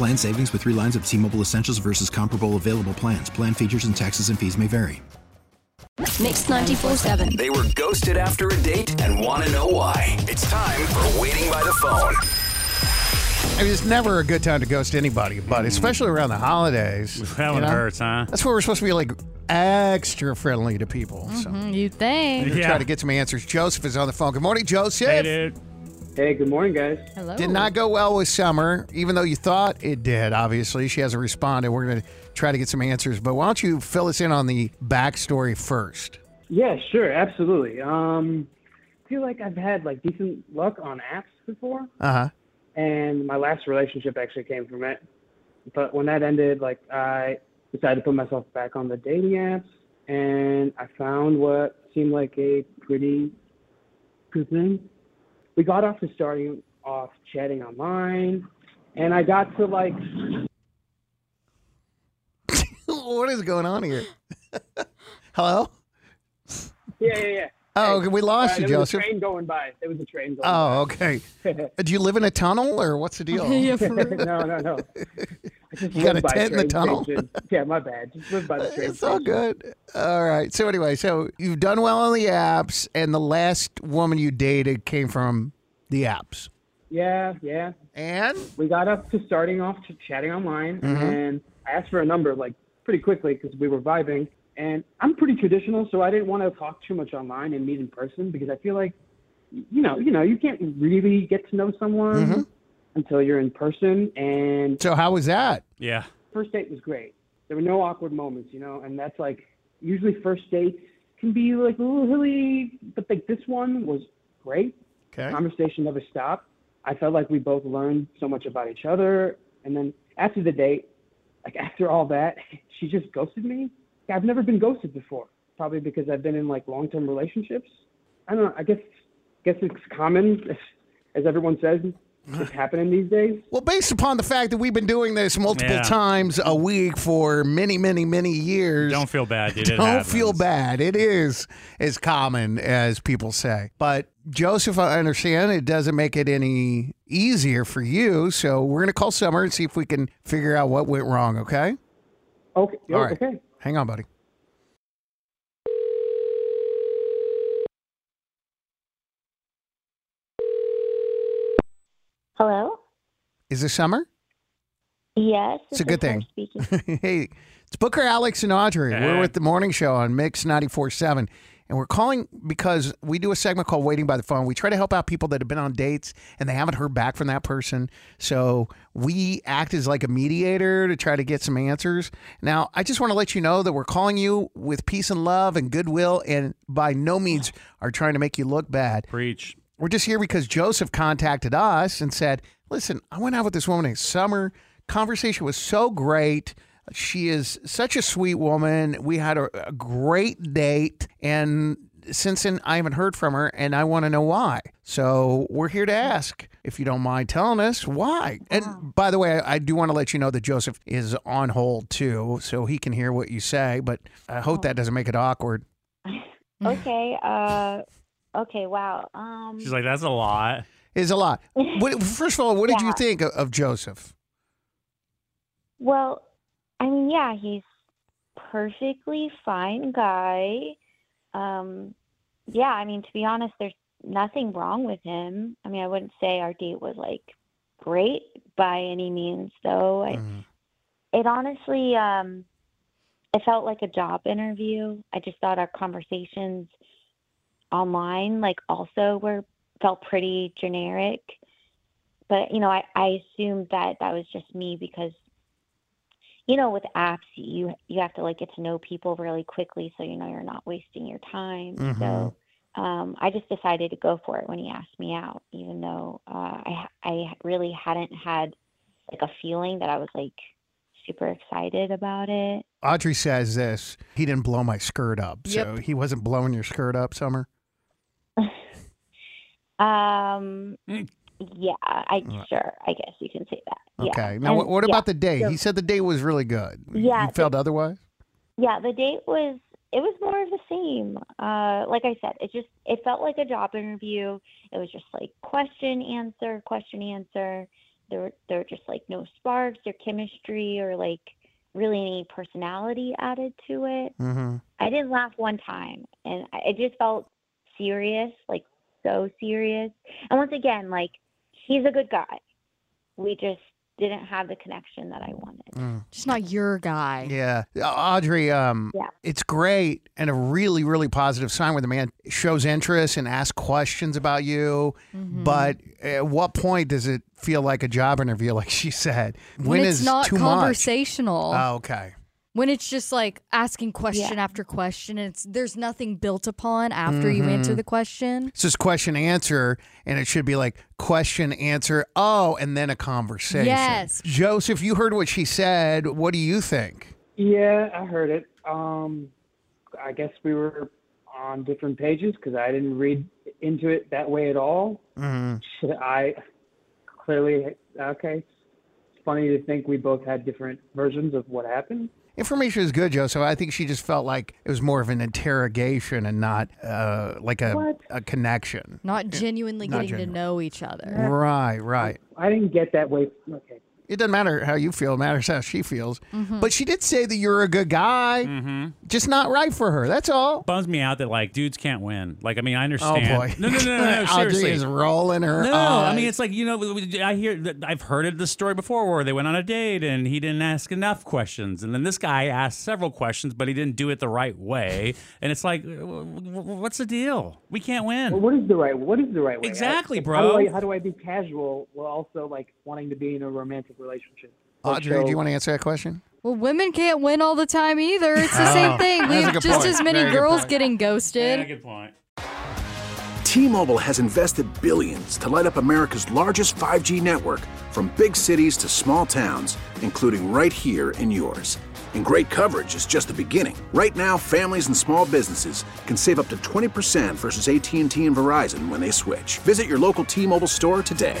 Plan savings with three lines of T Mobile Essentials versus comparable available plans. Plan features and taxes and fees may vary. Mix 94.7. They were ghosted after a date and want to know why. It's time for Waiting by the Phone. I mean, it's never a good time to ghost anybody, but especially around the holidays. That one hurts, huh? That's where we're supposed to be like extra friendly to people. So Mm, you think? we're gonna try to get some answers. Joseph is on the phone. Good morning, Joseph. Hey, dude. Hey, good morning, guys. Hello. Did not go well with Summer, even though you thought it did. Obviously, she hasn't responded. We're going to try to get some answers, but why don't you fill us in on the backstory first? Yeah, sure, absolutely. Um, I feel like I've had like decent luck on apps before, Uh huh. and my last relationship actually came from it. But when that ended, like I decided to put myself back on the dating apps, and I found what seemed like a pretty good thing. We got off to starting off chatting online, and I got to like what is going on here? Hello. yeah, yeah, yeah. Oh, okay, we lost uh, you, there was Joseph. a train going by. There was a train going Oh, okay. Do you live in a tunnel, or what's the deal? yeah, for by. real. no, no, no. I just You got a tent in the tunnel? station. Yeah, my bad. Just live by the train It's all station. good. All right. So anyway, so you've done well on the apps, and the last woman you dated came from the apps. Yeah, yeah. And We got up to starting off to chatting online, Mm-hmm. and I asked for a number like pretty quickly because we were vibing. And I'm pretty traditional, so I didn't want to talk too much online and meet in person because I feel like, you know, you know, you can't really get to know someone Mm-hmm. Until you're in person. And so, how was that? Yeah. first date was great. There were no awkward moments, you know, and that's like usually first dates can be like a little hilly, but like this one was great. Okay. Conversation never stopped. I felt like we both learned so much about each other. And then after the date, like after all that, she just ghosted me. I've never been ghosted before, probably because I've been in like long-term relationships. I don't know. I guess, guess it's common, as, as everyone says, it's happening these days. Well, based upon the fact that we've been doing this multiple Yeah. times a week for many, many, many years, Don't feel bad, dude. Don't feel bad. It is as common as people say. But Joseph, I understand it doesn't make it any easier for you. So we're going to call Summer and see if we can figure out what went wrong. Okay. Okay. All right. Okay. Hang on, buddy. Hello? Is this Summer? Yes. It's a good thing. Hey, it's Booker, Alex, and Audrey. We're with the morning show on Mix 94.7. And we're calling because we do a segment called Waiting by the Phone. We try to help out people that have been on dates and they haven't heard back from that person. So we act as like a mediator to try to get some answers. Now, I just want to let you know that we're calling you with peace and love and goodwill and by no means are trying to make you look bad. Preach. We're just here because Joseph contacted us and said, Listen, I went out with this woman in summer. Conversation was so great. She is such a sweet woman. We had a, a great date. And since then, I haven't heard from her and I want to know why. So we're here to ask if you don't mind telling us why. And by the way, I do want to let you know that Joseph is on hold too, so he can hear what you say. But I hope that doesn't make it awkward. okay. Uh, okay. Wow. Um, She's like, that's a lot. Is a lot. What, first of all, what did you think of, of Joseph? well, I mean, yeah, he's perfectly fine guy. Um, yeah, I mean, to be honest, there's nothing wrong with him. I mean, I wouldn't say our date was like great, by any means, though. I, It honestly, um, it felt like a job interview. I just thought our conversations online, like, also were felt pretty generic. But you know, I I assumed that that was just me because, you know, with apps, you you have to like get to know people really quickly, so you know you're not wasting your time. So um, I just decided to go for it when he asked me out, even though uh, I I really hadn't had like a feeling that I was like super excited about it. Audrey says this. He didn't blow my skirt up, so he wasn't blowing your skirt up, Summer. Um, yeah, I sure I guess you can say that. Yeah. Okay. Now, And- what, what yeah, about the date? he said the date was really good. Yeah, You felt otherwise? Yeah, the date was it was more of the same. Uh, like I said, it just it felt like a job interview. It was just like question answer, question answer. There were there were just like no sparks or chemistry or like really any personality added to it. Mm-hmm. I didn't laugh one time, and I- it just felt serious, like so serious. And once again, like he's a good guy. We just didn't have the connection that I wanted. Just not your guy. Yeah. Audrey, um, Yeah. it's great and a really, really positive sign where the man shows interest and asks questions about you. Mm-hmm. But at what point does it feel like a job interview, like she said? When, it's is not too conversational. much? Oh, okay. When it's just like asking question Yeah. after question and it's there's nothing built upon after you answer the question. It's just question answer, and it should be like question answer. Oh, and then a conversation. Yes. Joseph, you heard what she said. What do you think? Yeah, I heard it. Um, I guess we were on different pages because I didn't read into it that way at all. Mm-hmm. I clearly okay. It's funny to think we both had different versions of what happened. Information is good, Joseph. I think she just felt like it was more of an interrogation and not uh, like a, a connection. Not genuinely Not getting genuine. to know each other. Right, right. I didn't get that way. Okay. It doesn't matter how you feel; it matters how she feels. Mm-hmm. But she did say that you're a good guy, Mm-hmm. just not right for her. That's all. Bums me out that like dudes can't win. Like I mean, I understand. Oh boy! No, no, no, no, no Audrey seriously. is rolling her. No, I mean it's like you know I hear that I've heard of this story before where they went on a date and he didn't ask enough questions and then this guy asked several questions but he didn't do it the right way and it's like w- w- what's the deal? We can't win. Well, what is the right? What is the right way? Exactly, How- bro. How do, I, how do I be casual while also like wanting to be in a romantic relationship? Like, Audrey, do you want to answer that question? Well, women can't win all the time either. It's the same thing. We that's a have just point. as many Very girls point. getting Yeah, ghosted. good point. T-Mobile has invested billions to light up America's largest 5G network from big cities to small towns, including right here in yours. And great coverage is just the beginning. Right now, families and small businesses can save up to 20% versus AT&T and Verizon when they switch. Visit your local T-Mobile store today.